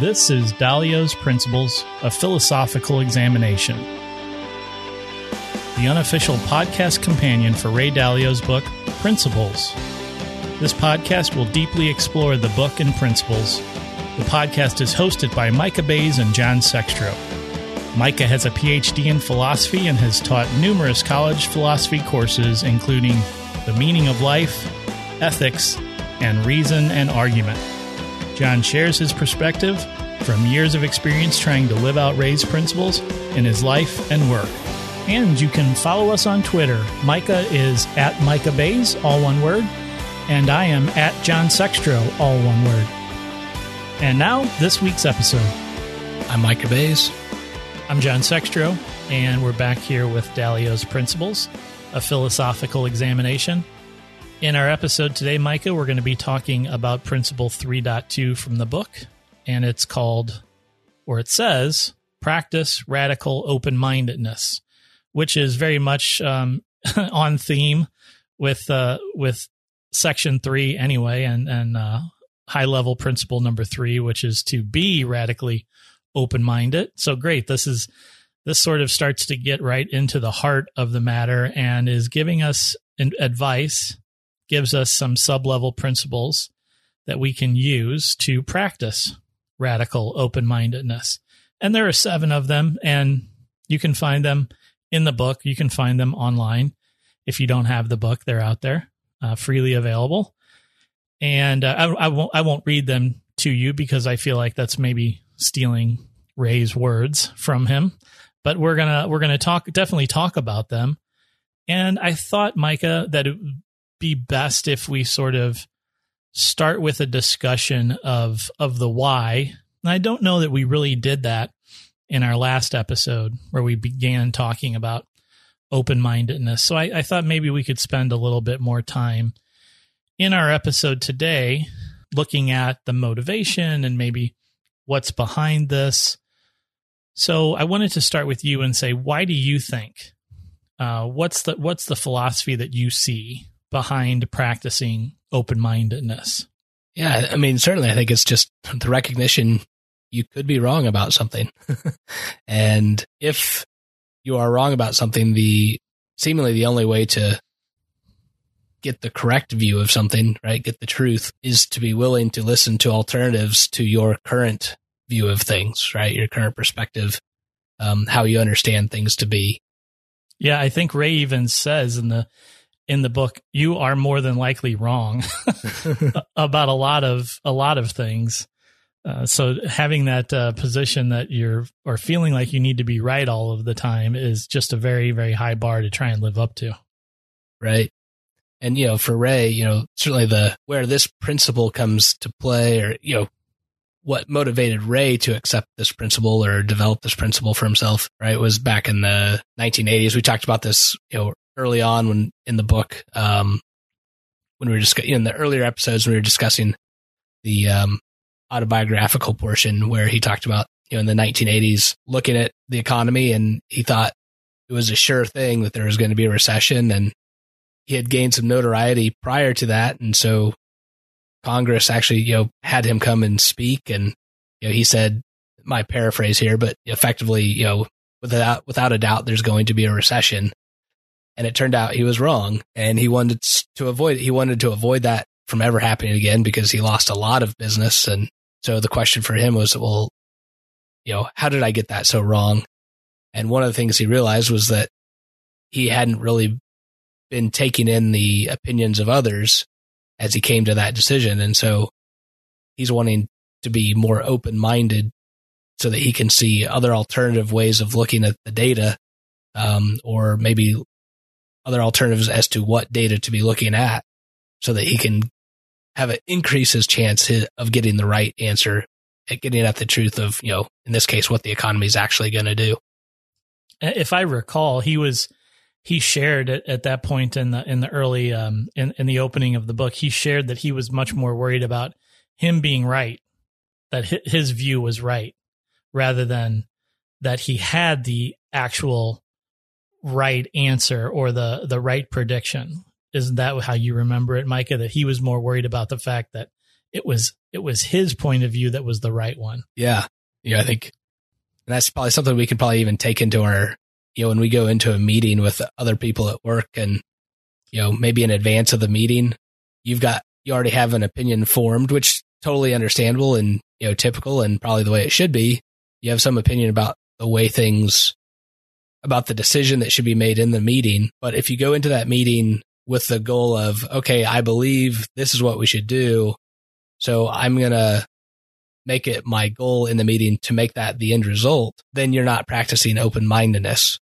This is Dalio's Principles, a philosophical examination. The unofficial podcast companion for Ray Dalio's book, Principles. This podcast will deeply explore the book and principles. The podcast is hosted by Micah Bays and John Sextro. Micah has a PhD in philosophy and has taught numerous college philosophy courses, including The Meaning of Life, Ethics, and Reason and Argument. John shares his perspective from years of experience trying to live out Ray's principles in his life and work. And you can follow us on Twitter. Micah is at Micah Bays, all one word, and I am at John Sextro, all one word. And now, this week's episode. I'm Micah Bays. I'm John Sextro, and we're back here with Dalio's Principles, a philosophical examination. In our episode today, Micah, we're going to be talking about Principle 3.2 from the book, and it's called, or it says, Practice Radical Open Mindedness, which is very much um, on theme with uh, with Section 3 anyway, and, and uh, high level principle number three, which is to be radically open minded. So great. This is this sort of starts to get right into the heart of the matter and is giving us advice, gives us some sub level principles that we can use to practice radical open mindedness. And there are seven of them, and you can find them in the book. You can find them online. If you don't have the book, they're out there, uh, freely available. And uh, I, I won't I won't read them to you because I feel like that's maybe stealing Ray's words from him, but we're gonna we're gonna talk definitely talk about them. And I thought, Micah, that it be best if we sort of start with a discussion of of the why. And I don't know that we really did that in our last episode where we began talking about open mindedness. So I, I thought maybe we could spend a little bit more time in our episode today looking at the motivation and maybe what's behind this. So I wanted to start with you and say, why do you think? Uh, what's the what's the philosophy that you see behind practicing open mindedness? Yeah, I mean, certainly, I think it's just the recognition you could be wrong about something, and if you are wrong about something, the seemingly the only way to get the correct view of something, right, get the truth, is to be willing to listen to alternatives to your current view of things, right, your current perspective, um, how you understand things to be. Yeah, I think Ray even says in the in the book, you are more than likely wrong about a lot of a lot of things. Uh, so having that uh, position that you're or feeling like you need to be right all of the time is just a very very high bar to try and live up to. Right. And, you know, for Ray, you know, certainly the, where this principle comes to play or, you know, what motivated Ray to accept this principle or develop this principle for himself, right, was back in the 1980s. We talked about this, you know, early on when in the book, um, when we were just in the earlier episodes, we were discussing the, um, autobiographical portion where he talked about, you know, in the 1980s, looking at the economy and he thought it was a sure thing that there was going to be a recession and he had gained some notoriety prior to that. And so Congress actually, you know, had him come and speak. And, you know, he said, my paraphrase here, but effectively, you know, without, without a doubt, there's going to be a recession. And it turned out he was wrong and he wanted to avoid, he wanted to avoid that from ever happening again because he lost a lot of business. And so the question for him was, well, you know, how did I get that so wrong? And one of the things he realized was that he hadn't really been taking in the opinions of others as he came to that decision. And so he's wanting to be more open minded so that he can see other alternative ways of looking at the data, um, or maybe other alternatives as to what data to be looking at so that he can have it increase his chance of getting the right answer at getting at the truth of, you know, in this case, what the economy is actually going to do. If I recall, he was he shared at, at that point in the in the early um in, in the opening of the book he shared that he was much more worried about him being right that his view was right rather than that he had the actual right answer or the the right prediction isn't that how you remember it micah that he was more worried about the fact that it was it was his point of view that was the right one. Yeah. Yeah. I think that's probably something we could probably even take into our, you know, when we go into a meeting with other people at work and, you know, maybe in advance of the meeting, you've got, you already have an opinion formed, which totally understandable and, you know, typical and probably the way it should be. You have some opinion about the way things, about the decision that should be made in the meeting. But if you go into that meeting with the goal of, okay, I believe this is what we should do. So I'm going to make it my goal in the meeting to make that the end result, then you're not practicing open mindedness.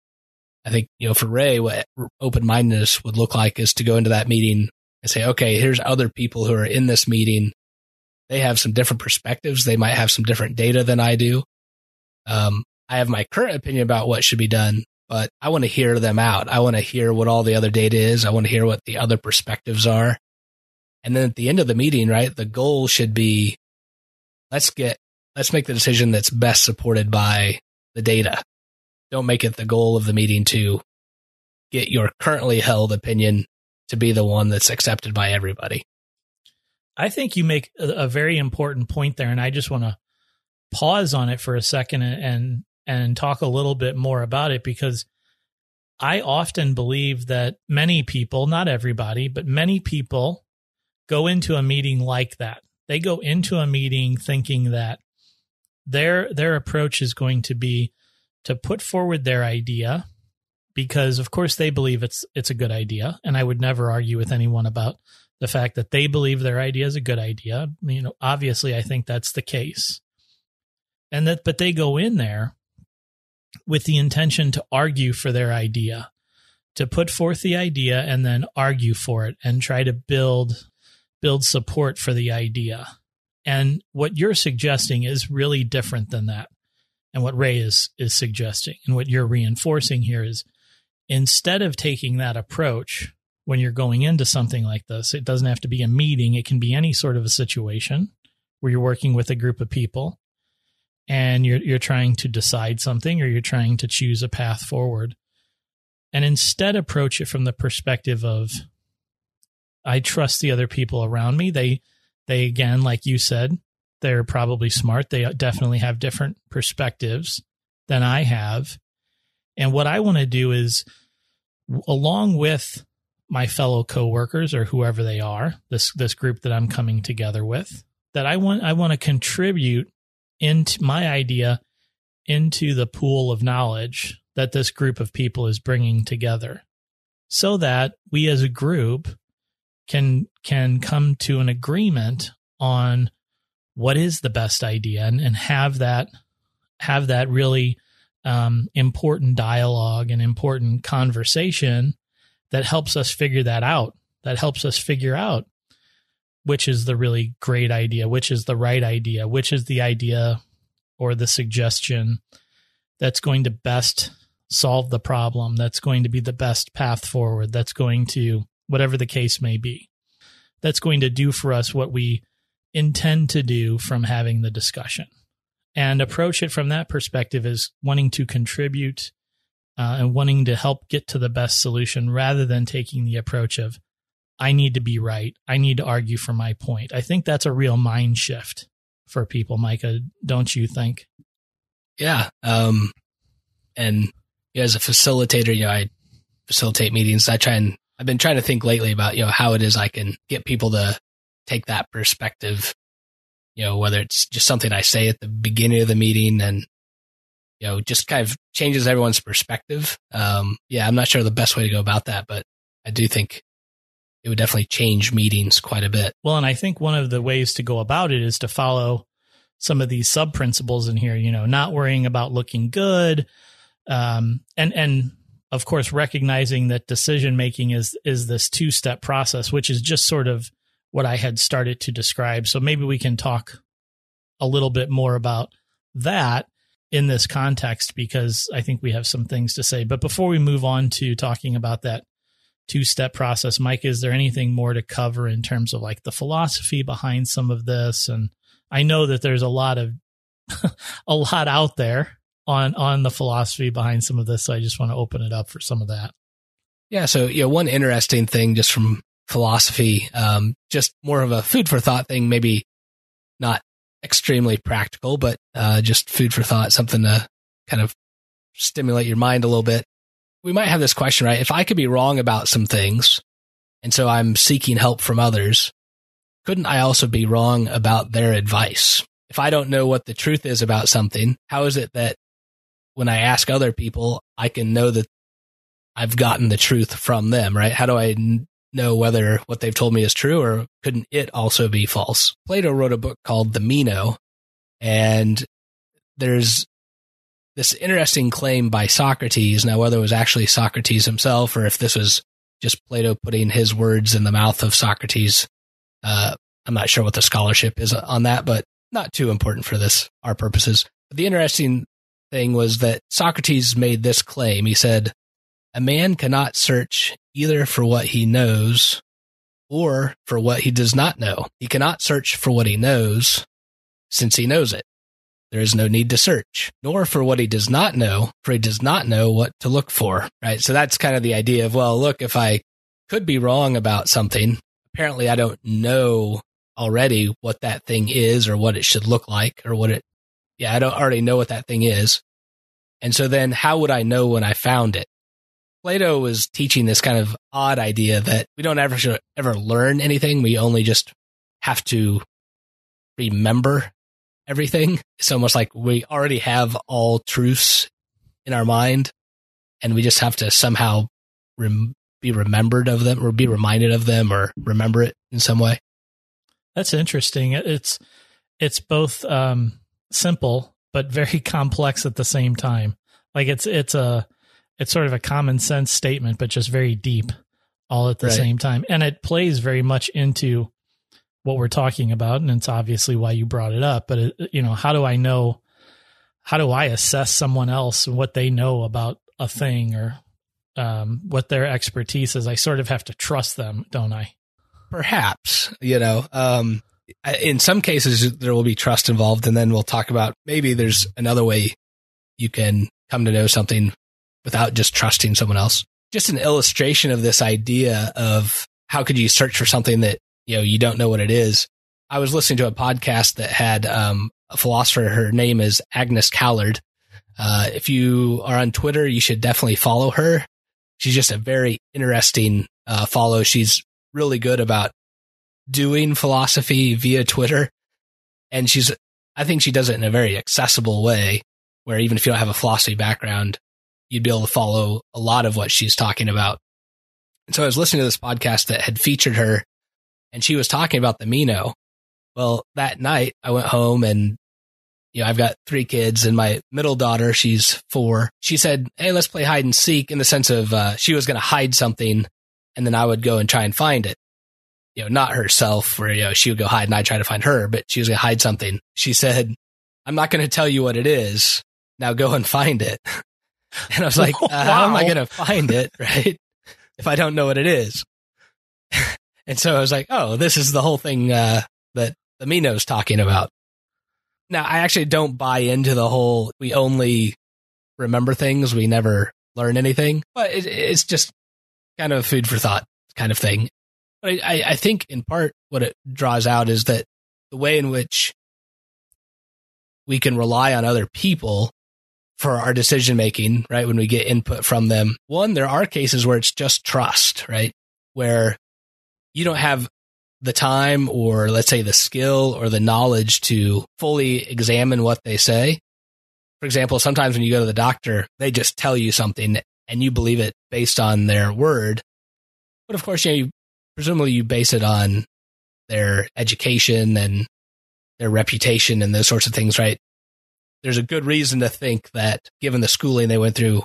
I think, you know, for Ray, what open mindedness would look like is to go into that meeting and say, okay, here's other people who are in this meeting. They have some different perspectives. They might have some different data than I do. Um, I have my current opinion about what should be done, but I want to hear them out. I want to hear what all the other data is. I want to hear what the other perspectives are. And then at the end of the meeting, right, the goal should be let's get, let's make the decision that's best supported by the data. Don't make it the goal of the meeting to get your currently held opinion to be the one that's accepted by everybody. I think you make a, very important point there, and I just want to pause on it for a second and and talk a little bit more about it because I often believe that many people, not everybody, but many people go into a meeting like that. They go into a meeting thinking that their their approach is going to be to put forward their idea because of course they believe it's it's a good idea and I would never argue with anyone about the fact that they believe their idea is a good idea. You know, obviously I think that's the case. And that but they go in there with the intention to argue for their idea, to put forth the idea and then argue for it and try to build build support for the idea. And what you're suggesting is really different than that. And what Ray is is suggesting and what you're reinforcing here is instead of taking that approach when you're going into something like this, it doesn't have to be a meeting, it can be any sort of a situation where you're working with a group of people and you're you're trying to decide something or you're trying to choose a path forward. And instead approach it from the perspective of I trust the other people around me. They they again, like you said, they're probably smart. They definitely have different perspectives than I have. And what I want to do is along with my fellow coworkers or whoever they are, this this group that I'm coming together with, that I want I want to contribute into my idea into the pool of knowledge that this group of people is bringing together so that we as a group can can come to an agreement on what is the best idea and, and have that have that really um, important dialogue and important conversation that helps us figure that out that helps us figure out which is the really great idea which is the right idea which is the idea or the suggestion that's going to best solve the problem that's going to be the best path forward that's going to whatever the case may be. That's going to do for us what we intend to do from having the discussion. And approach it from that perspective is wanting to contribute uh, and wanting to help get to the best solution rather than taking the approach of, I need to be right. I need to argue for my point. I think that's a real mind shift for people, Micah, don't you think? Yeah. Um, and as a facilitator, you know, I facilitate meetings. I try and I've been trying to think lately about, you know, how it is I can get people to take that perspective, you know, whether it's just something I say at the beginning of the meeting and, you know, just kind of changes everyone's perspective. Um, yeah, I'm not sure the best way to go about that, but I do think it would definitely change meetings quite a bit. Well, and I think one of the ways to go about it is to follow some of these sub principles in here, you know, not worrying about looking good. Um, and, and of course, recognizing that decision making is is this two step process, which is just sort of what I had started to describe. So maybe we can talk a little bit more about that in this context because I think we have some things to say. But before we move on to talking about that two step process, Mike, is there anything more to cover in terms of like the philosophy behind some of this? And I know that there's a lot of a lot out there on on the philosophy behind some of this. So I just want to open it up for some of that. Yeah. So you know, one interesting thing just from philosophy, um, just more of a food for thought thing, maybe not extremely practical, but uh, just food for thought, something to kind of stimulate your mind a little bit. We might have this question, right? If I could be wrong about some things, and so I'm seeking help from others, couldn't I also be wrong about their advice? If I don't know what the truth is about something, how is it that when I ask other people, I can know that I've gotten the truth from them, right? How do I know whether what they've told me is true or couldn't it also be false? Plato wrote a book called The Meno, and there's this interesting claim by Socrates. Now, whether it was actually Socrates himself or if this was just Plato putting his words in the mouth of Socrates, uh, I'm not sure what the scholarship is on that, but not too important for this, our purposes. But the interesting thing was that Socrates made this claim. He said, a man cannot search either for what he knows or for what he does not know. He cannot search for what he knows since he knows it. There is no need to search, nor for what he does not know, for he does not know what to look for. Right. So that's kind of the idea of, well, look, if I could be wrong about something, apparently I don't know already what that thing is or what it should look like or what it, yeah, I don't already know what that thing is. And so then how would I know when I found it? Plato was teaching this kind of odd idea that we don't ever ever learn anything. We only just have to remember everything. It's almost like we already have all truths in our mind and we just have to somehow rem- be remembered of them or be reminded of them or remember it in some way. That's interesting. It's it's both um, simple but very complex at the same time. Like it's it's a it's sort of a common sense statement, but just very deep all at the right. same time. And it plays very much into what we're talking about. And it's obviously why you brought it up. But, it, you know, how do I know, how do I assess someone else and what they know about a thing or um, what their expertise is? I sort of have to trust them, don't I? Perhaps, you know, um, in some cases there will be trust involved and then we'll talk about maybe there's another way you can come to know something without just trusting someone else. Just an illustration of this idea of how could you search for something that, you know, you don't know what it is. I was listening to a podcast that had um, a philosopher. Her name is Agnes Callard. Uh, if you are on Twitter, you should definitely follow her. She's just a very interesting uh, follow. She's really good about doing philosophy via Twitter. And she's, I think she does it in a very accessible way where even if you don't have a philosophy background, you'd be able to follow a lot of what she's talking about. And so I was listening to this podcast that had featured her and she was talking about the Meno. Well, that night I went home and you know, I've got three kids and my middle daughter, she's four. She said, Hey, let's play hide and seek in the sense of, uh, she was going to hide something and then I would go and try and find it. You know, not herself where, you know, she would go hide and I'd try to find her, but she was going to hide something. She said, I'm not going to tell you what it is. Now go and find it. And I was like, uh, wow. how am I going to find it? Right. If I don't know what it is. And so I was like, oh, this is the whole thing, uh, that the Meno's talking about. Now, I actually don't buy into the whole, we only remember things. We never learn anything, but it, it's just kind of food for thought kind of thing. But I, I think in part what it draws out is that the way in which we can rely on other people for our decision making, right? When we get input from them. One, there are cases where it's just trust, right? Where you don't have the time or let's say the skill or the knowledge to fully examine what they say. For example, sometimes when you go to the doctor, they just tell you something and you believe it based on their word. But of course, you know, you, presumably you base it on their education and their reputation and those sorts of things, right? there's a good reason to think that given the schooling they went through,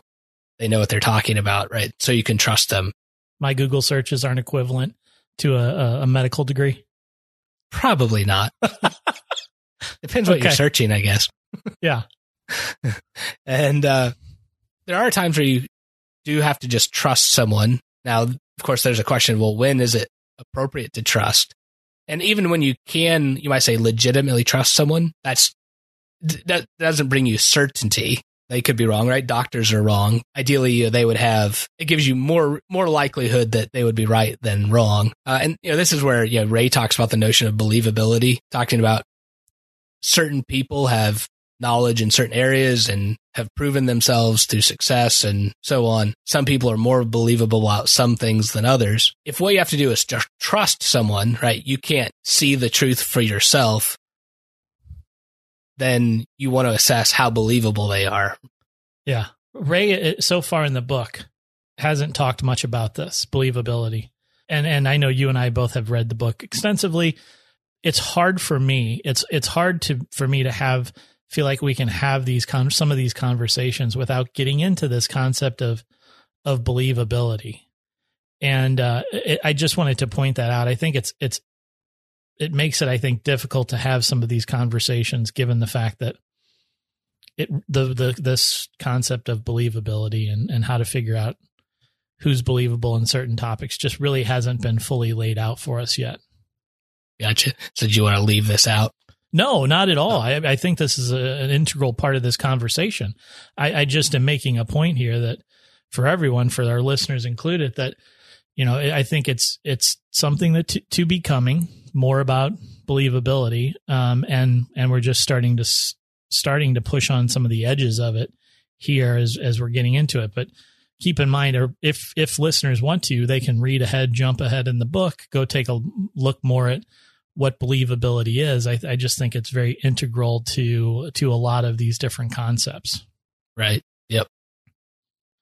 they know what they're talking about, right? So you can trust them. My Google searches aren't equivalent to a, a medical degree. Probably not. Depends what okay. you're searching, I guess. yeah. and uh, there are times where you do have to just trust someone. Now, of course, there's a question well, when is it appropriate to trust? And even when you can, you might say legitimately trust someone, that's that doesn't bring you certainty. They could be wrong, right? Doctors are wrong. Ideally, uh, they would have. It gives you more more likelihood that they would be right than wrong. Uh, and you know, this is where you know Ray talks about the notion of believability, talking about certain people have knowledge in certain areas and have proven themselves to success and so on. Some people are more believable about some things than others. If what you have to do is just trust someone, right? You can't see the truth for yourself. Then you want to assess how believable they are. Yeah. Ray, uh, so far in the book, hasn't talked much about this believability. And, and I know you and I both have read the book extensively. It's hard for me. It's, it's hard to, for me to have feel like we can have these con- some of these conversations without getting into this concept of of believability. And uh, it, I just wanted to point that out. I think it's it's it makes it I think difficult to have some of these conversations given the fact that it the the this concept of believability and and how to figure out who's believable in certain topics just really hasn't been fully laid out for us yet. Gotcha. So do you want to leave this out? No, not at all. I, I think this is a, an integral part of this conversation. I, I just am making a point here that for everyone, for our listeners included, that you know, I think it's it's something that to, to be coming more about believability, um, and and we're just starting to starting to push on some of the edges of it here as as we're getting into it. But keep in mind, or if if listeners want to, they can read ahead, jump ahead in the book, go take a look more at what believability is, I, I just think it's very integral to to a lot of these different concepts. Right. Yep.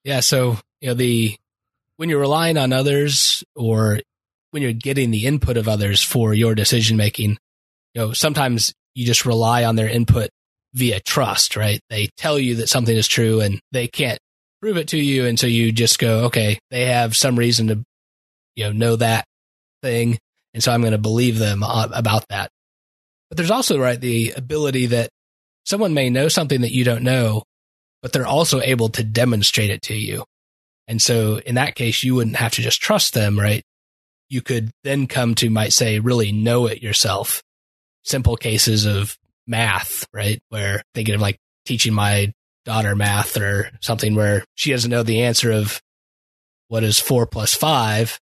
Yeah. So you know the when you're relying on others or when you're getting the input of others for your decision making, you know sometimes you just rely on their input via trust. Right. They tell you that something is true and they can't prove it to you, and so you just go, okay, they have some reason to you know know that thing and so I'm going to believe them about that. But there's also, right, the ability that someone may know something that you don't know, but they're also able to demonstrate it to you. And so in that case, you wouldn't have to just trust them, right? You could then come to, might say, really know it yourself. Simple cases of math, right? Where thinking of like teaching my daughter math or something where she doesn't know the answer of what is four plus five,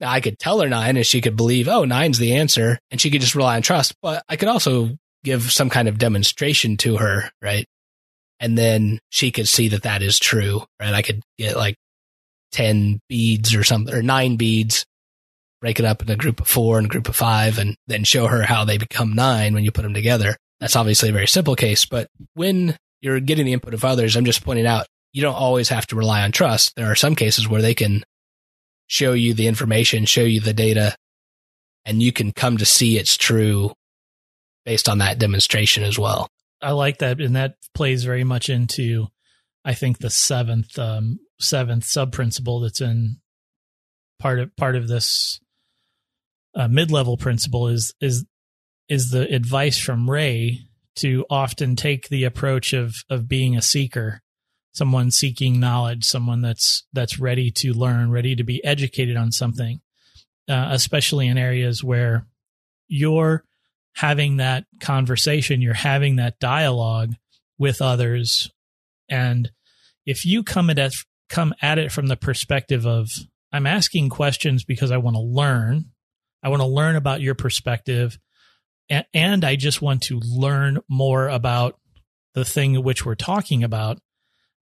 Now, I could tell her nine and she could believe, oh, nine's the answer. And she could just rely on trust. But I could also give some kind of demonstration to her, right? And then she could see that that is true, right? I could get like 10 beads or something, or nine beads, break it up in a group of four and a group of five, and then show her how they become nine when you put them together. That's obviously a very simple case. But when you're getting the input of others, I'm just pointing out you don't always have to rely on trust. There are some cases where they can show you the information, show you the data, and you can come to see it's true based on that demonstration as well. I like that, and that plays very much into, I think, the seventh um, seventh sub principle that's in part of part of this uh, mid level principle is is is the advice from Ray to often take the approach of of being a seeker someone seeking knowledge, someone that's that's ready to learn, ready to be educated on something, uh, especially in areas where you're having that conversation, you're having that dialogue with others, and if you come at come at it from the perspective of I'm asking questions because I want to learn, I want to learn about your perspective, and, and I just want to learn more about the thing which we're talking about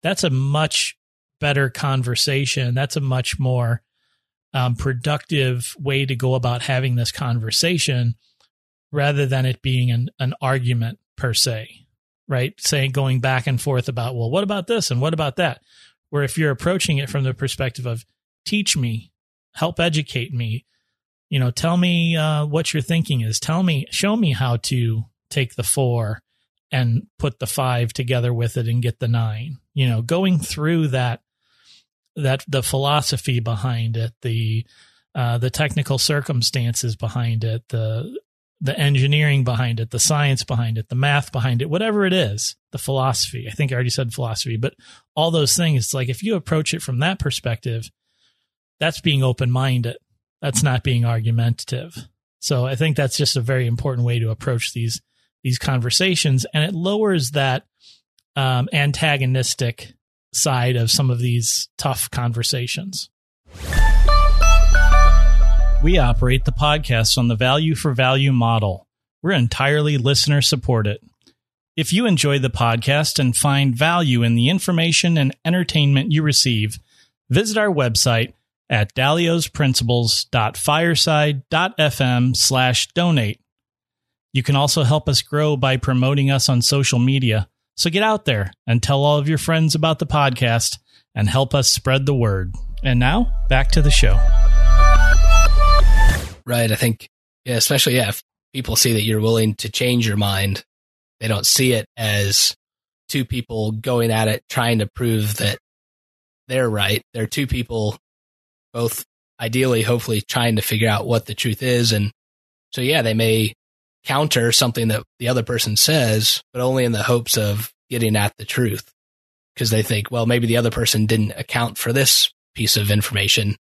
that's a much better conversation. That's a much more um, productive way to go about having this conversation rather than it being an, an argument per se, right? Saying going back and forth about, well, what about this and what about that? Where if you're approaching it from the perspective of teach me, help educate me, you know, tell me uh, what your thinking is, tell me, show me how to take the four and put the five together with it and get the nine. You know, going through that that the philosophy behind it, the uh, the technical circumstances behind it, the the engineering behind it, the science behind it, the math behind it, whatever it is, the philosophy. I think I already said philosophy, but all those things, it's like if you approach it from that perspective, that's being open minded. That's not being argumentative. So I think that's just a very important way to approach these these conversations, and it lowers that um, antagonistic side of some of these tough conversations. We operate the podcast on the value for value model. We're entirely listener supported. If you enjoy the podcast and find value in the information and entertainment you receive, visit our website at daliosprinciples.fireside.fm slash donate. You can also help us grow by promoting us on social media. So get out there and tell all of your friends about the podcast and help us spread the word. And now back to the show. Right. I think, yeah, especially, yeah, if people see that you're willing to change your mind, they don't see it as two people going at it, trying to prove that they're right. They're two people, both ideally, hopefully trying to figure out what the truth is. And so, yeah, they may counter something that the other person says, but only in the hopes of getting at the truth because they think, well, maybe the other person didn't account for this piece of information.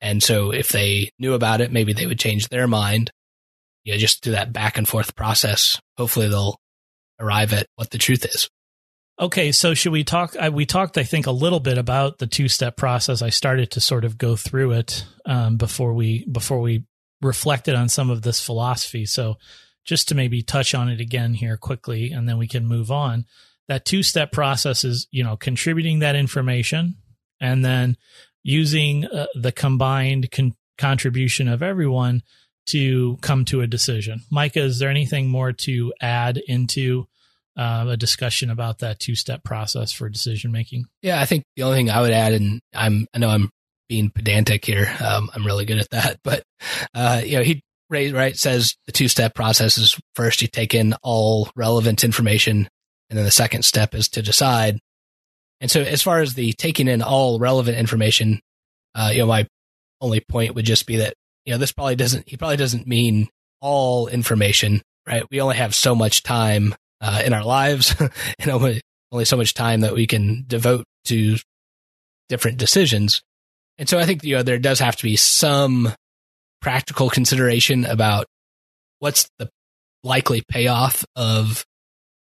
And so if they knew about it, maybe they would change their mind. You know, just do that back and forth process. Hopefully they'll arrive at what the truth is. Okay, so should we talk? I, we talked, I think, a little bit about the two-step process. I started to sort of go through it um, before we before we reflected on some of this philosophy. So, just to maybe touch on it again here quickly, and then we can move on. That two-step process is, you know, contributing that information, and then using uh, the combined con- contribution of everyone to come to a decision. Micah, is there anything more to add into uh, a discussion about that two step process for decision making? Yeah, I think the only thing I would add, and I'm I know I'm being pedantic here. Um, I'm really good at that, but uh, you know he right, right says the two step process is first you take in all relevant information, and then the second step is to decide. And so, as far as the taking in all relevant information, uh, you know, my only point would just be that you know, this probably doesn't, he probably doesn't mean all information, right? We only have so much time uh, in our lives and only, only so much time that we can devote to different decisions. And so I think, you know, there does have to be some practical consideration about what's the likely payoff of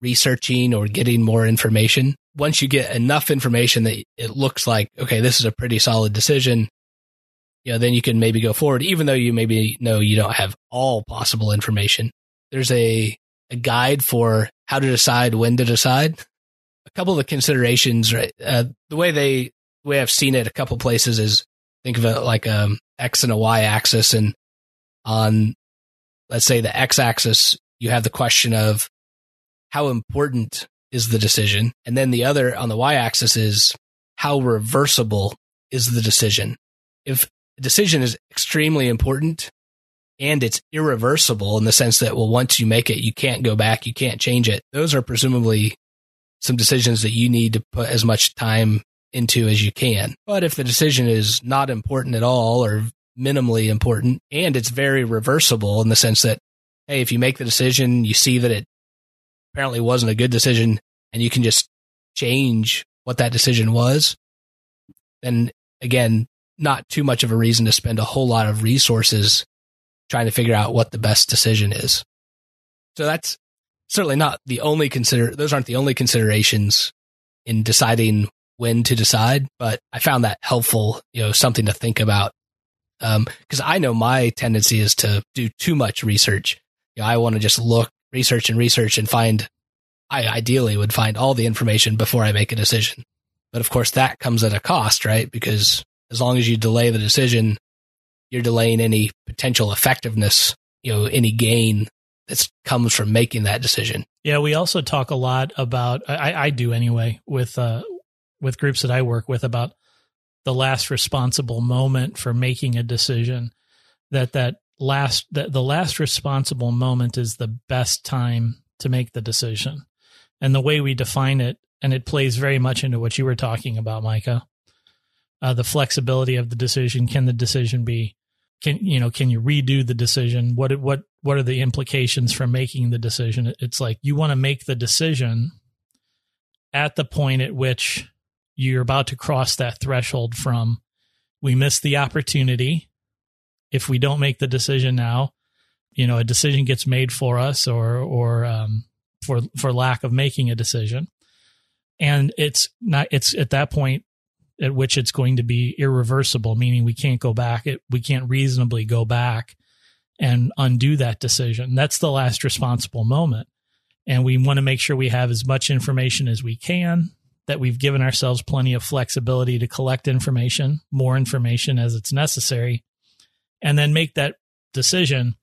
researching or getting more information. Once you get enough information that it looks like, okay, this is a pretty solid decision, you know, then you can maybe go forward, even though you maybe know you don't have all possible information. There's a, a guide for how to decide when to decide. A couple of the considerations, right? Uh, the way they, the way I've seen it a couple places is think of it like a X and a Y axis. And on, let's say the X axis, you have the question of how important is the decision? And then the other on the Y axis is how reversible is the decision? If decision is extremely important and it's irreversible in the sense that, well, once you make it, you can't go back, you can't change it. Those are presumably some decisions that you need to put as much time into as you can. But if the decision is not important at all or minimally important and it's very reversible in the sense that, hey, if you make the decision, you see that it apparently wasn't a good decision and you can just change what that decision was, then again, not too much of a reason to spend a whole lot of resources trying to figure out what the best decision is. So that's certainly not the only consider those aren't the only considerations in deciding when to decide, but I found that helpful, you know, something to think about. Um, cause I know my tendency is to do too much research. You know, I want to just look, research and research and find, I ideally would find all the information before I make a decision. But of course that comes at a cost, right? Because as long as you delay the decision, you're delaying any potential effectiveness, you know, any gain that comes from making that decision. Yeah, we also talk a lot about I, I do anyway with uh with groups that I work with about the last responsible moment for making a decision. That that last that the last responsible moment is the best time to make the decision. And the way we define it, and it plays very much into what you were talking about, Micah, uh, the flexibility of the decision. Can the decision be can you know can you redo the decision? What what what are the implications from making the decision? It's like you want to make the decision at the point at which you're about to cross that threshold from we missed the opportunity if we don't make the decision now you know a decision gets made for us or or um, for for lack of making a decision and it's not it's at that point at which it's going to be irreversible, meaning we can't go back. It, we can't reasonably go back and undo that decision. That's the last responsible moment. And we want to make sure we have as much information as we can, that we've given ourselves plenty of flexibility to collect information, more information as it's necessary, and then make that decision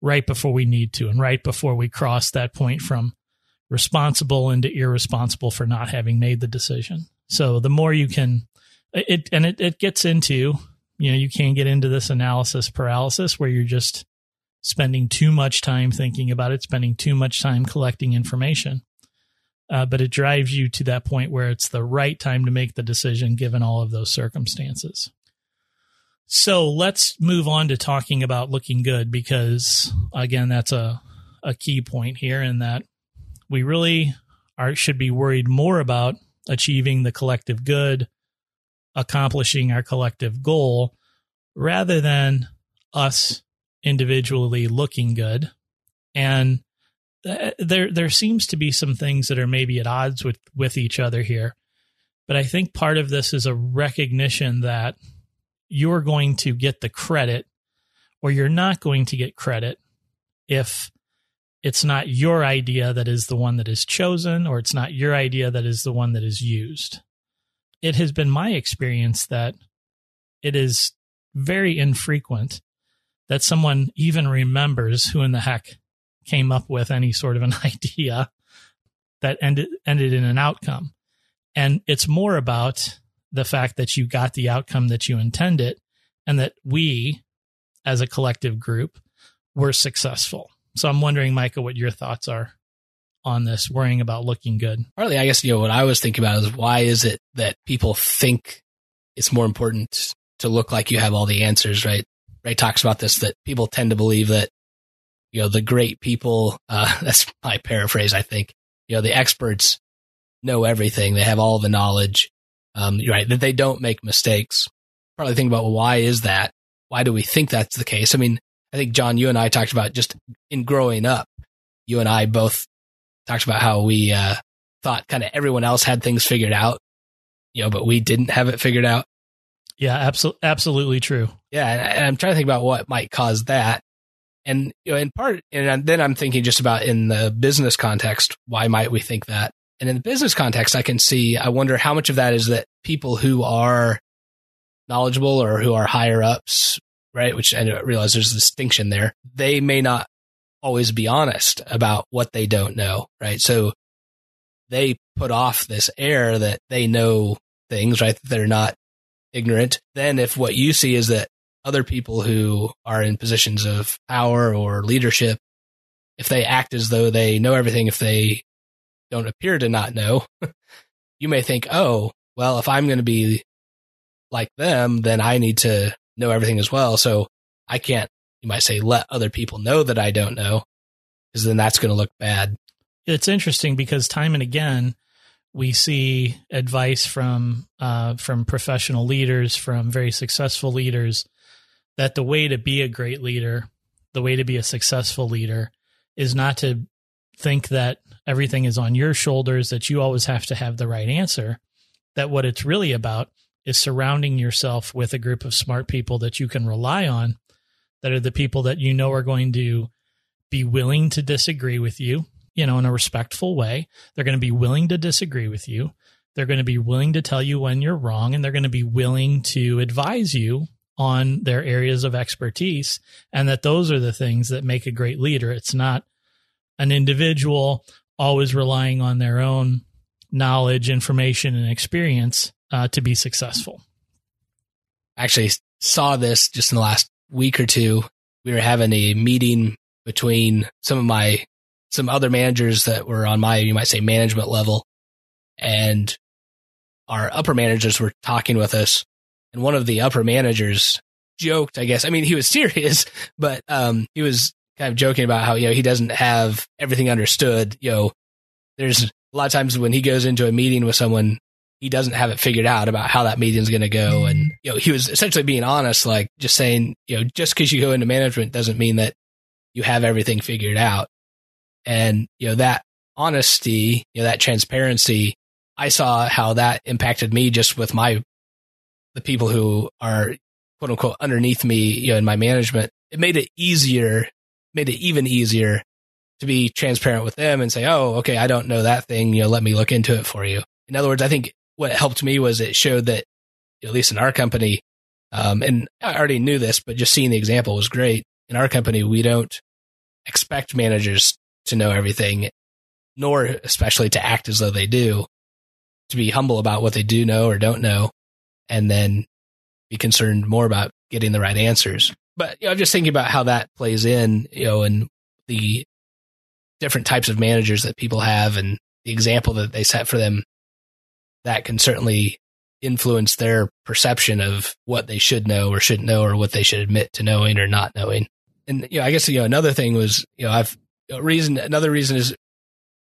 right before we need to and right before we cross that point from responsible into irresponsible for not having made the decision. So the more you can it and it, it gets into, you know, you can get into this analysis paralysis where you're just spending too much time thinking about it, spending too much time collecting information. Uh, but it drives you to that point where it's the right time to make the decision given all of those circumstances. So let's move on to talking about looking good because again, that's a, a key point here in that we really are, should be worried more about achieving the collective good, accomplishing our collective goal rather than us individually looking good. And uh, there there seems to be some things that are maybe at odds with with each other here. But I think part of this is a recognition that you're going to get the credit or you're not going to get credit if it's not your idea that is the one that is chosen or it's not your idea that is the one that is used. It has been my experience that it is very infrequent that someone even remembers who in the heck came up with any sort of an idea that ended ended in an outcome. And it's more about the fact that you got the outcome that you intended and that we as a collective group were successful. So I'm wondering, Micah, what your thoughts are on this, worrying about looking good. Partly, I guess, you know, what I was thinking about is why is it that people think it's more important to look like you have all the answers, right? Ray talks about this that people tend to believe that, you know, the great people, uh, that's my paraphrase, I think, you know, the experts know everything. They have all the knowledge, um, right? That they don't make mistakes. Probably think about well, why is that? Why do we think that's the case? I mean, I think John, you and I talked about just in growing up, you and I both talked about how we, uh, thought kind of everyone else had things figured out, you know, but we didn't have it figured out. Yeah, absolutely, absolutely true. Yeah, and I'm trying to think about what might cause that, and you know, in part, and then I'm thinking just about in the business context, why might we think that? And in the business context, I can see, I wonder how much of that is that people who are knowledgeable or who are higher ups, right? Which I realize there's a distinction there. They may not always be honest about what they don't know, right? So they put off this air that they know things, right? That they're not ignorant. Then if what you see is that other people who are in positions of power or leadership, if they act as though they know everything, if they don't appear to not know, you may think, oh, well, if I'm going to be like them, then I need to know everything as well. So I can't, you might say, let other people know that I don't know, because then that's going to look bad. It's interesting because time and again, we see advice from uh, from professional leaders, from very successful leaders, that the way to be a great leader, the way to be a successful leader, is not to think that everything is on your shoulders, that you always have to have the right answer. That what it's really about is surrounding yourself with a group of smart people that you can rely on, that are the people that you know are going to be willing to disagree with you, you know, in a respectful way. They're going to be willing to disagree with you. They're going to be willing to tell you when you're wrong, and they're going to be willing to advise you on their areas of expertise. And that those are the things that make a great leader. It's not an individual always relying on their own knowledge, information, and experience uh, to be successful. I actually, saw this just in the last week or two. We were having a meeting between some of my some other managers that were on my, you might say, management level. And our upper managers were talking with us. And one of the upper managers joked, I guess. I mean, he was serious, but um, he was kind of joking about how, you know, he doesn't have everything understood. You know, there's a lot of times when he goes into a meeting with someone, he doesn't have it figured out about how that meeting's going to go. Mm-hmm. And, you know, he was essentially being honest, like just saying, you know, just because you go into management doesn't mean that you have everything figured out. And, you know, that honesty, you know, that transparency, I saw how that impacted me just with my, the people who are quote unquote underneath me, you know, in my management it made it easier, made it even easier to be transparent with them and say, Oh, okay, I don't know that thing. You know, let me look into it for you. In other words, I think what helped me was it showed that, at least in our company, um, and I already knew this, but just seeing the example was great. In our company, we don't expect managers to know everything, nor especially to act as though they do, to be humble about what they do know or don't know, and then be concerned more about getting the right answers. But you know, I'm just thinking about how that plays in, you know, and the different types of managers that people have and the example that they set for them. That can certainly influence their perception of what they should know or shouldn't know or what they should admit to knowing or not knowing. And you know, I guess you know another thing was you know I've reason another reason is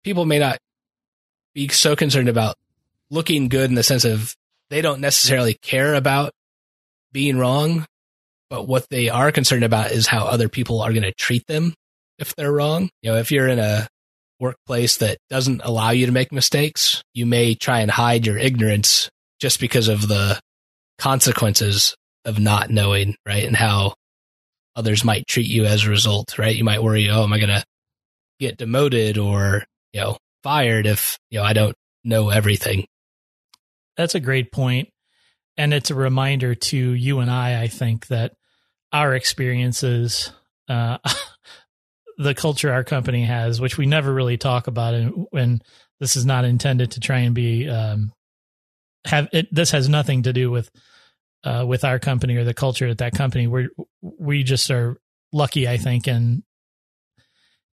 people may not be so concerned about looking good in the sense of they don't necessarily care about being wrong, but what they are concerned about is how other people are going to treat them if they're wrong. You know, if you're in a workplace that doesn't allow you to make mistakes, you may try and hide your ignorance just because of the consequences of not knowing, right? And how others might treat you as a result, right? You might worry, oh, am I going to get demoted or, you know, fired if, you know, I don't know everything. That's a great point. And it's a reminder to you and I, I think, that our experiences, uh, the culture our company has, which we never really talk about, and when this is not intended to try and be um, have it. This has nothing to do with uh, with our company or the culture at that company. We we just are lucky, I think, in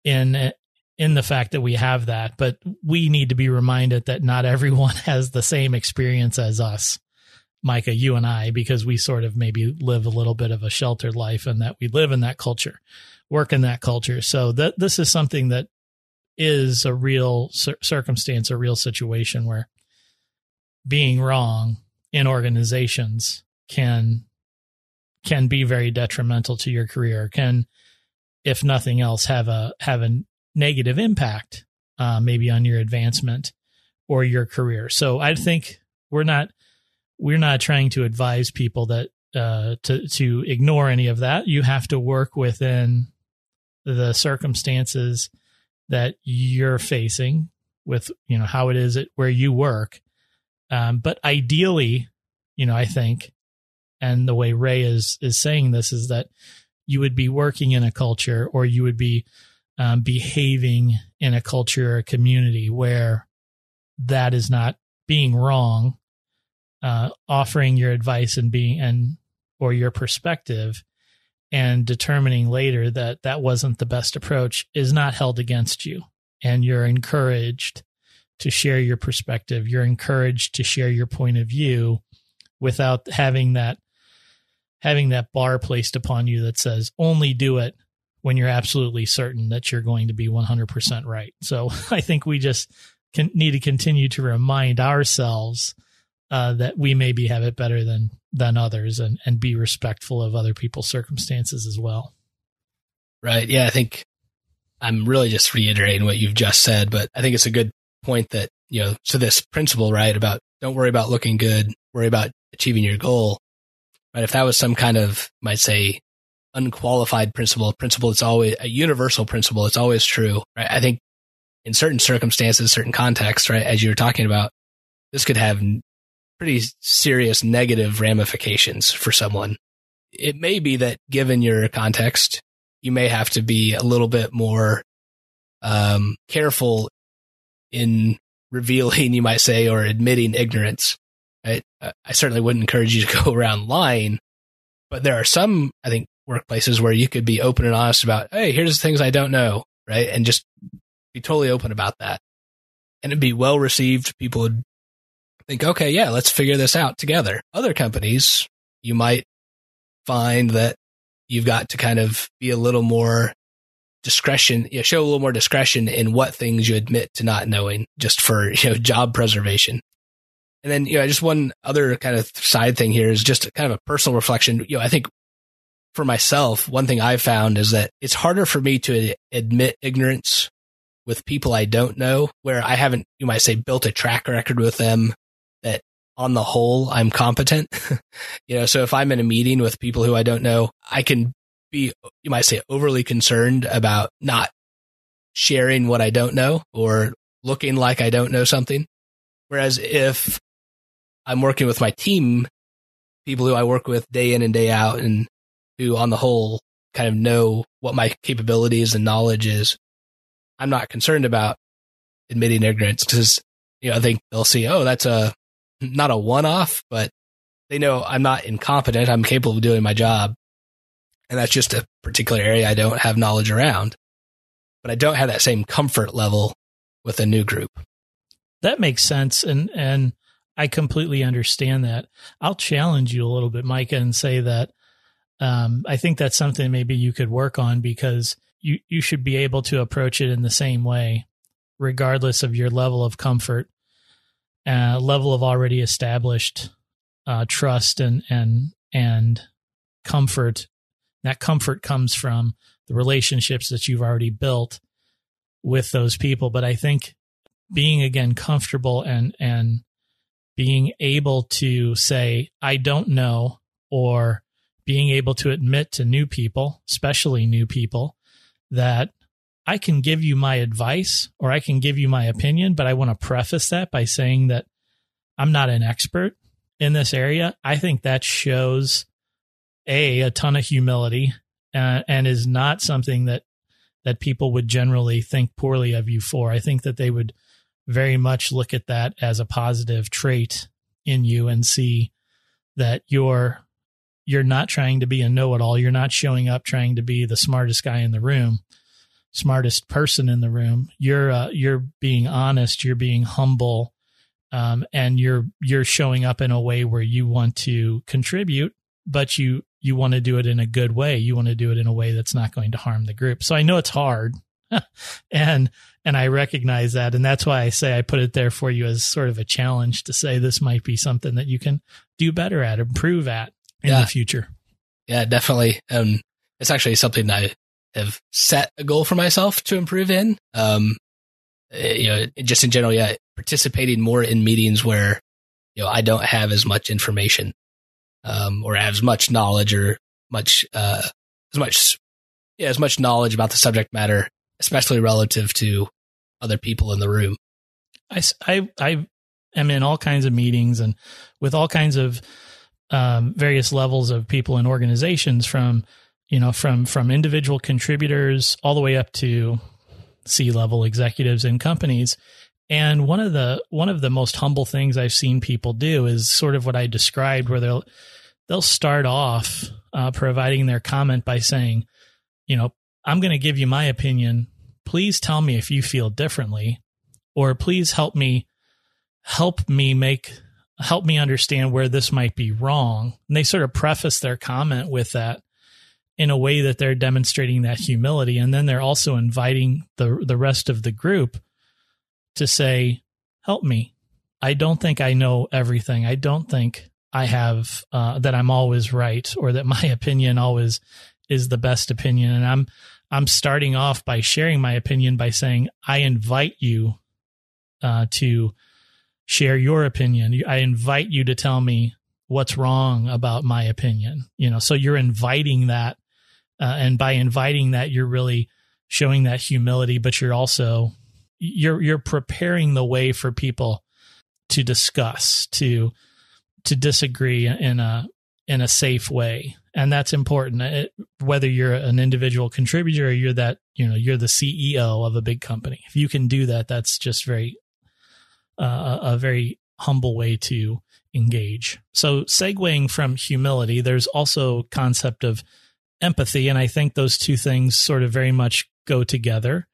in in the fact that we have that. But we need to be reminded that not everyone has the same experience as us. Micah, you and I, because we sort of maybe live a little bit of a sheltered life and that we live in that culture, work in that culture. So that this is something that is a real cir- circumstance, a real situation where being wrong in organizations can can be very detrimental to your career can if nothing else have a have a negative impact uh, maybe on your advancement or your career so i think we're not we're not trying to advise people that uh, to to ignore any of that. You have to work within the circumstances that you're facing with you know how it is at where you work. Um, but ideally, you know, I think, and the way Ray is is saying this is that you would be working in a culture or you would be um, behaving in a culture or a community where that is not being wrong, uh, offering your advice and being and or your perspective and determining later that that wasn't the best approach is not held against you and you're encouraged to share your perspective. You're encouraged to share your point of view without having that having that bar placed upon you that says only do it when you're absolutely certain that you're going to be 100% right. So I think we just can, need to continue to remind ourselves uh, that we maybe have it better than than others and and be respectful of other people's circumstances as well. Right. Yeah, I think I'm really just reiterating what you've just said, but I think it's a good point that, you know, so this principle, right, about don't worry about looking good, worry about achieving your goal. Right. If that was some kind of, might say, unqualified principle, principle it's always a universal principle, it's always true. Right. I think in certain circumstances, certain contexts, right, as you were talking about, this could have pretty serious negative ramifications for someone. It may be that given your context, you may have to be a little bit more um, careful in revealing, you might say, or admitting ignorance. I, I certainly wouldn't encourage you to go around lying, but there are some, I think, workplaces where you could be open and honest about, hey, here's the things I don't know, right? And just be totally open about that. And it'd be well received. People would think, okay, yeah, let's figure this out together. Other companies, you might find that you've got to kind of be a little more discretion, you know, show a little more discretion in what things you admit to not knowing just for, you know, job preservation. And then, you know, just one other kind of side thing here is just kind of a personal reflection. You know, I think for myself, one thing I've found is that it's harder for me to admit ignorance with people I don't know, where I haven't, you might say, built a track record with them that on the whole, I'm competent. you know, so if I'm in a meeting with people who I don't know, I can be, you might say, overly concerned about not sharing what I don't know or looking like I don't know something. Whereas if I'm working with my team, people who I work with day in and day out and who on the whole kind of know what my capabilities and knowledge is, I'm not concerned about admitting ignorance because, you know, I think they'll see, oh, that's a, not a one off, but they know I'm not incompetent. I'm capable of doing my job. And that's just a particular area I don't have knowledge around. But I don't have that same comfort level with a new group. That makes sense. And, and I completely understand that. I'll challenge you a little bit, Micah, and say that um, I think that's something maybe you could work on because you, you should be able to approach it in the same way, regardless of your level of comfort, uh, level of already established uh, trust and and and comfort. That comfort comes from the relationships that you've already built with those people. But I think being again comfortable and and being able to say I don't know or being able to admit to new people, especially new people, that I can give you my advice or I can give you my opinion, but I want to preface that by saying that I'm not an expert in this area. I think that shows a a ton of humility uh, and is not something that that people would generally think poorly of you for. I think that they would very much look at that as a positive trait in you and see that you're you're not trying to be a know-it-all. You're not showing up trying to be the smartest guy in the room, smartest person in the room. You're uh, you're being honest. You're being humble, um, and you're you're showing up in a way where you want to contribute, but you you want to do it in a good way. You want to do it in a way that's not going to harm the group. So I know it's hard, and and I recognize that, and that's why I say I put it there for you as sort of a challenge to say this might be something that you can do better at, improve at in yeah. the future. Yeah, definitely. Um, it's actually something I have set a goal for myself to improve in. Um, eh, you know, just in general, yeah, participating more in meetings where, you know, I don't have as much information, um, or as much knowledge or much, uh, as much, yeah, as much knowledge about the subject matter, especially relative to other people in the room. I, I, I am in all kinds of meetings and with all kinds of um, various levels of people and organizations from you know from from individual contributors all the way up to C level executives in companies. And one of the one of the most humble things I've seen people do is sort of what I described, where they'll they'll start off uh, providing their comment by saying, you know, I'm going to give you my opinion. Please tell me if you feel differently, or please help me help me make help me understand where this might be wrong. And they sort of preface their comment with that in a way that they're demonstrating that humility. And then they're also inviting the, the rest of the group to say, help me. I don't think I know everything. I don't think I have, uh, that I'm always right or that my opinion always is the best opinion. And I'm, I'm starting off by sharing my opinion by saying, I invite you, uh, to, share your opinion. I invite you to tell me what's wrong about my opinion. You know, so you're inviting that, uh, and by inviting that, you're really showing that humility, but you're also you're you're preparing the way for people to discuss, to to disagree in a in a safe way, and that's important. It, whether you're an individual contributor or you're that you know you're the CEO of a big company, if you can do that, that's just very uh, a very humble way to engage. So segueing from humility, there's also concept of empathy, and I think those two things sort of very much go together.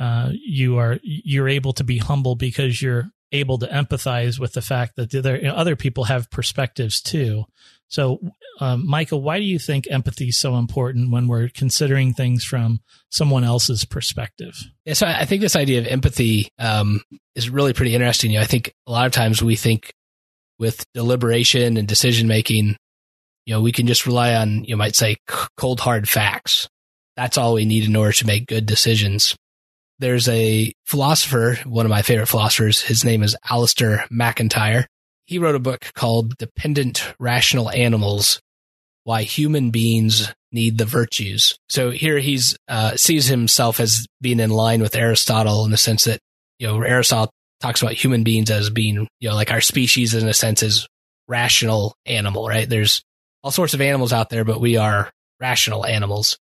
Uh, you are you're able to be humble because you're able to empathize with the fact that there, you know, other people have perspectives too. So, um, Micah, why do you think empathy is so important when we're considering things from someone else's perspective? Yeah, so I think this idea of empathy um, is really pretty interesting. You know, I think a lot of times we think with deliberation and decision making, you know, we can just rely on, you might say, cold hard facts. That's all we need in order to make good decisions. There's a philosopher, one of my favorite philosophers. His name is Alasdair MacIntyre. he wrote a book called Dependent Rational Animals, why human beings need the virtues. So here he's uh, sees himself as being in line with Aristotle in the sense that you know Aristotle talks about human beings as being you know like our species in a sense is rational animal, right? There's all sorts of animals out there, but we are rational animals.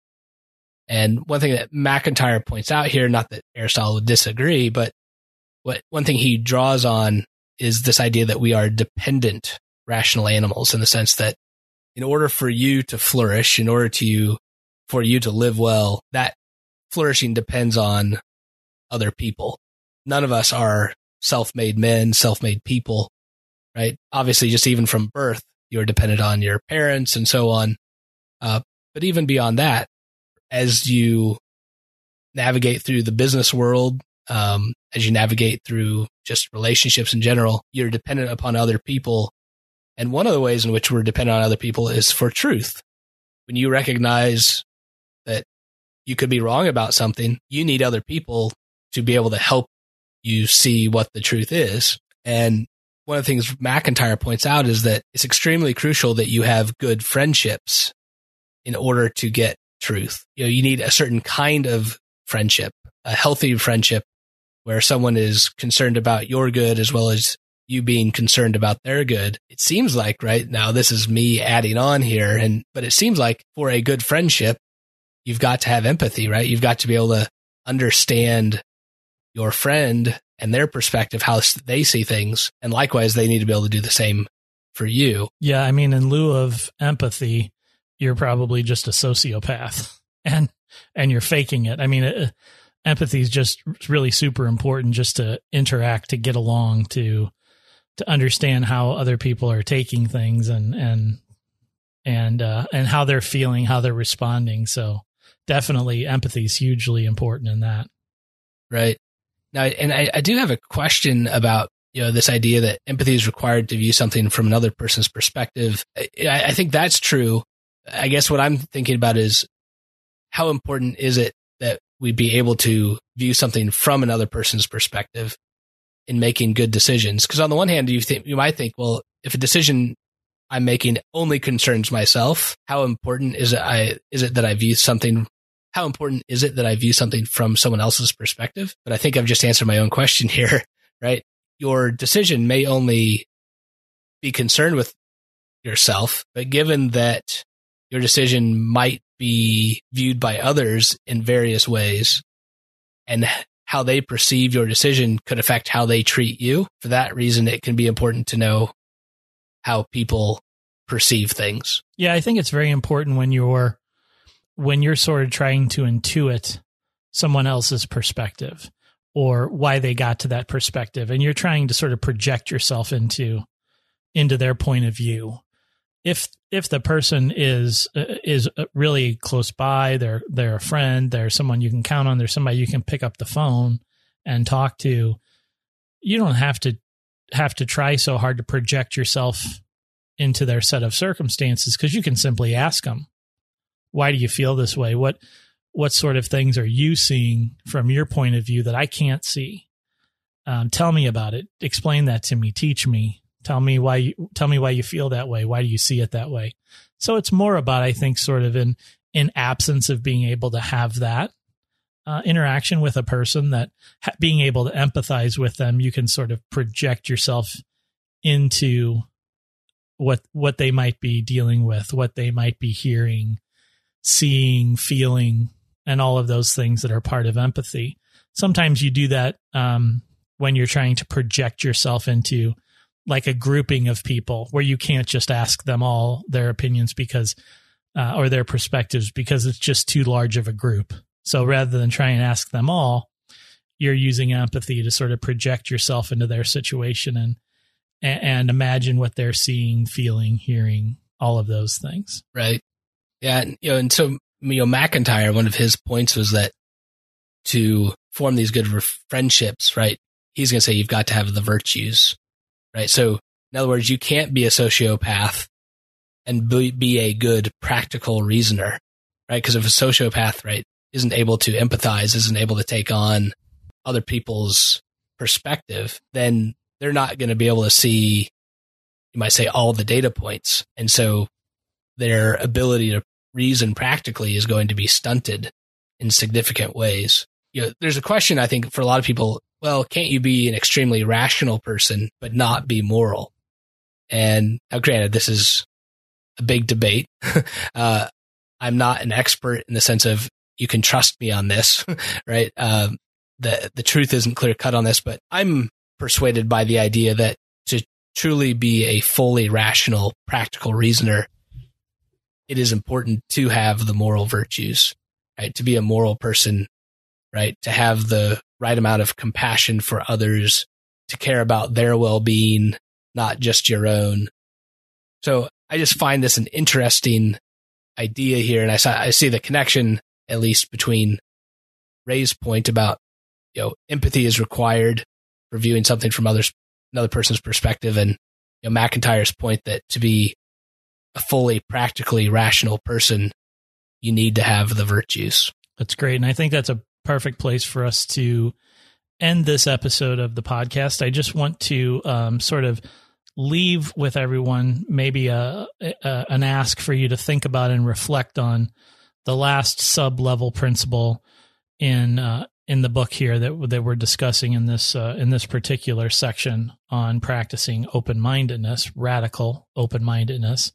And one thing that MacIntyre points out here, not that Aristotle would disagree, but what one thing he draws on is this idea that we are dependent rational animals in the sense that in order for you to flourish, in order to you, for you to live well, that flourishing depends on other people. None of us are self-made men, self-made people, right? Obviously, just even from birth, you're dependent on your parents and so on. Uh, but even beyond that, as you navigate through the business world, um, as you navigate through just relationships in general, you're dependent upon other people and one of the ways in which we're dependent on other people is for truth. When you recognize that you could be wrong about something, you need other people to be able to help you see what the truth is. And one of the things MacIntyre points out is that it's extremely crucial that you have good friendships in order to get truth. You know, you need a certain kind of friendship, a healthy friendship where someone is concerned about your good as well as you being concerned about their good. It seems like right now, this is me adding on here. And, but it seems like for a good friendship, you've got to have empathy, right? You've got to be able to understand your friend and their perspective, how they see things. And likewise, they need to be able to do the same for you. Yeah. I mean, in lieu of empathy, you're probably just a sociopath and, and you're faking it. I mean, it, empathy is just really super important just to interact, to get along, to to understand how other people are taking things and and and uh, and how they're feeling, how they're responding. So definitely, empathy is hugely important in that. Right now, and I, I do have a question about you know this idea that empathy is required to view something from another person's perspective. I, I think that's true. I guess what I'm thinking about is how important is it that we be able to view something from another person's perspective in making good decisions. Because on the one hand, you think you might think, well, if a decision I'm making only concerns myself, how important is it? I is it that I view something? How important is it that I view something from someone else's perspective? But I think I've just answered my own question here, right? Your decision may only be concerned with yourself, but given that your decision might be viewed by others in various ways and how they perceive your decision could affect how they treat you. For that reason, it can be important to know how people perceive things. Yeah, I think it's very important when you're when you're sort of trying to intuit someone else's perspective or why they got to that perspective and you're trying to sort of project yourself into into their point of view if if the person is uh, is uh, really close by, they're they're a friend, they're someone you can count on, there's somebody you can pick up the phone and talk to. You don't have to have to try so hard to project yourself into their set of circumstances because you can simply ask them, "Why do you feel this way? What what sort of things are you seeing from your point of view that I can't see? Um, tell me about it. Explain that to me. Teach me." Tell me why you tell me why you feel that way. Why do you see it that way? So it's more about, I think, sort of in in absence of being able to have that uh, interaction with a person, that ha- being able to empathize with them, you can sort of project yourself into what what they might be dealing with, what they might be hearing, seeing, feeling, and all of those things that are part of empathy. Sometimes you do that um, when you're trying to project yourself into like a grouping of people where you can't just ask them all their opinions because uh, or their perspectives because it's just too large of a group. So rather than try and ask them all, you're using empathy to sort of project yourself into their situation and and imagine what they're seeing, feeling, hearing, all of those things. Right. Yeah. You know, and so you know, MacIntyre, one of his points was that to form these good friendships, right? He's going to say you've got to have the virtues right? So, in other words, you can't be a sociopath and be a good practical reasoner, right? Because if a sociopath, right, isn't able to empathize, isn't able to take on other people's perspective, then they're not going to be able to see, you might say, all the data points. And so their ability to reason practically is going to be stunted in significant ways. You know, there's a question I think for a lot of people. Well, can't you be an extremely rational person but not be moral? And now, granted, this is a big debate. uh, I'm not an expert in the sense of you can trust me on this, right? Um, the the truth isn't clear cut on this, but I'm persuaded by the idea that to truly be a fully rational, practical reasoner, it is important to have the moral virtues, right? To be a moral person, right? To have the right amount of compassion for others, to care about their well being, not just your own. So I just find this an interesting idea here. And I, saw, I see the connection, at least between Ray's point about, you know, empathy is required for viewing something from others, another person's perspective. And, you know, MacIntyre's point that to be a fully practically rational person, you need to have the virtues. That's great. And I think that's a perfect place for us to end this episode of the podcast. I just want to um, sort of leave with everyone maybe a, a, an ask for you to think about and reflect on the last sub level principle in uh, in the book here that that we're discussing in this uh, in this particular section on practicing open mindedness, radical open mindedness,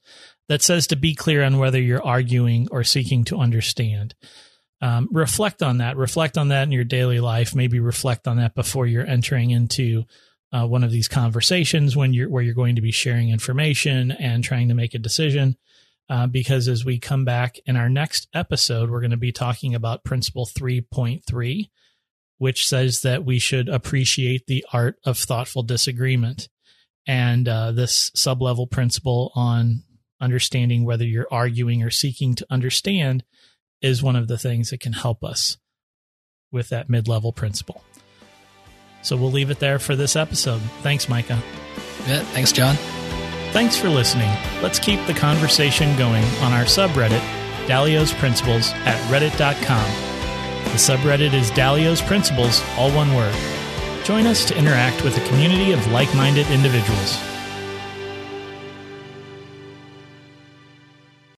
that says to be clear on whether you're arguing or seeking to understand. Um, reflect on that. Reflect on that in your daily life. Maybe reflect on that before you're entering into uh, one of these conversations when you're where you're going to be sharing information and trying to make a decision. Uh, because as we come back in our next episode, we're going to be talking about principle 3.3, which says that we should appreciate the art of thoughtful disagreement. And uh, this sub level principle on understanding whether you're arguing or seeking to understand is one of the things that can help us with that mid level principle. So we'll leave it there for this episode. Thanks, Micah. Yeah, thanks, John. Thanks for listening. Let's keep the conversation going on our subreddit, Dalio's Principles, at reddit.com. The subreddit is Dalio's Principles, all one word. Join us to interact with a community of like minded individuals.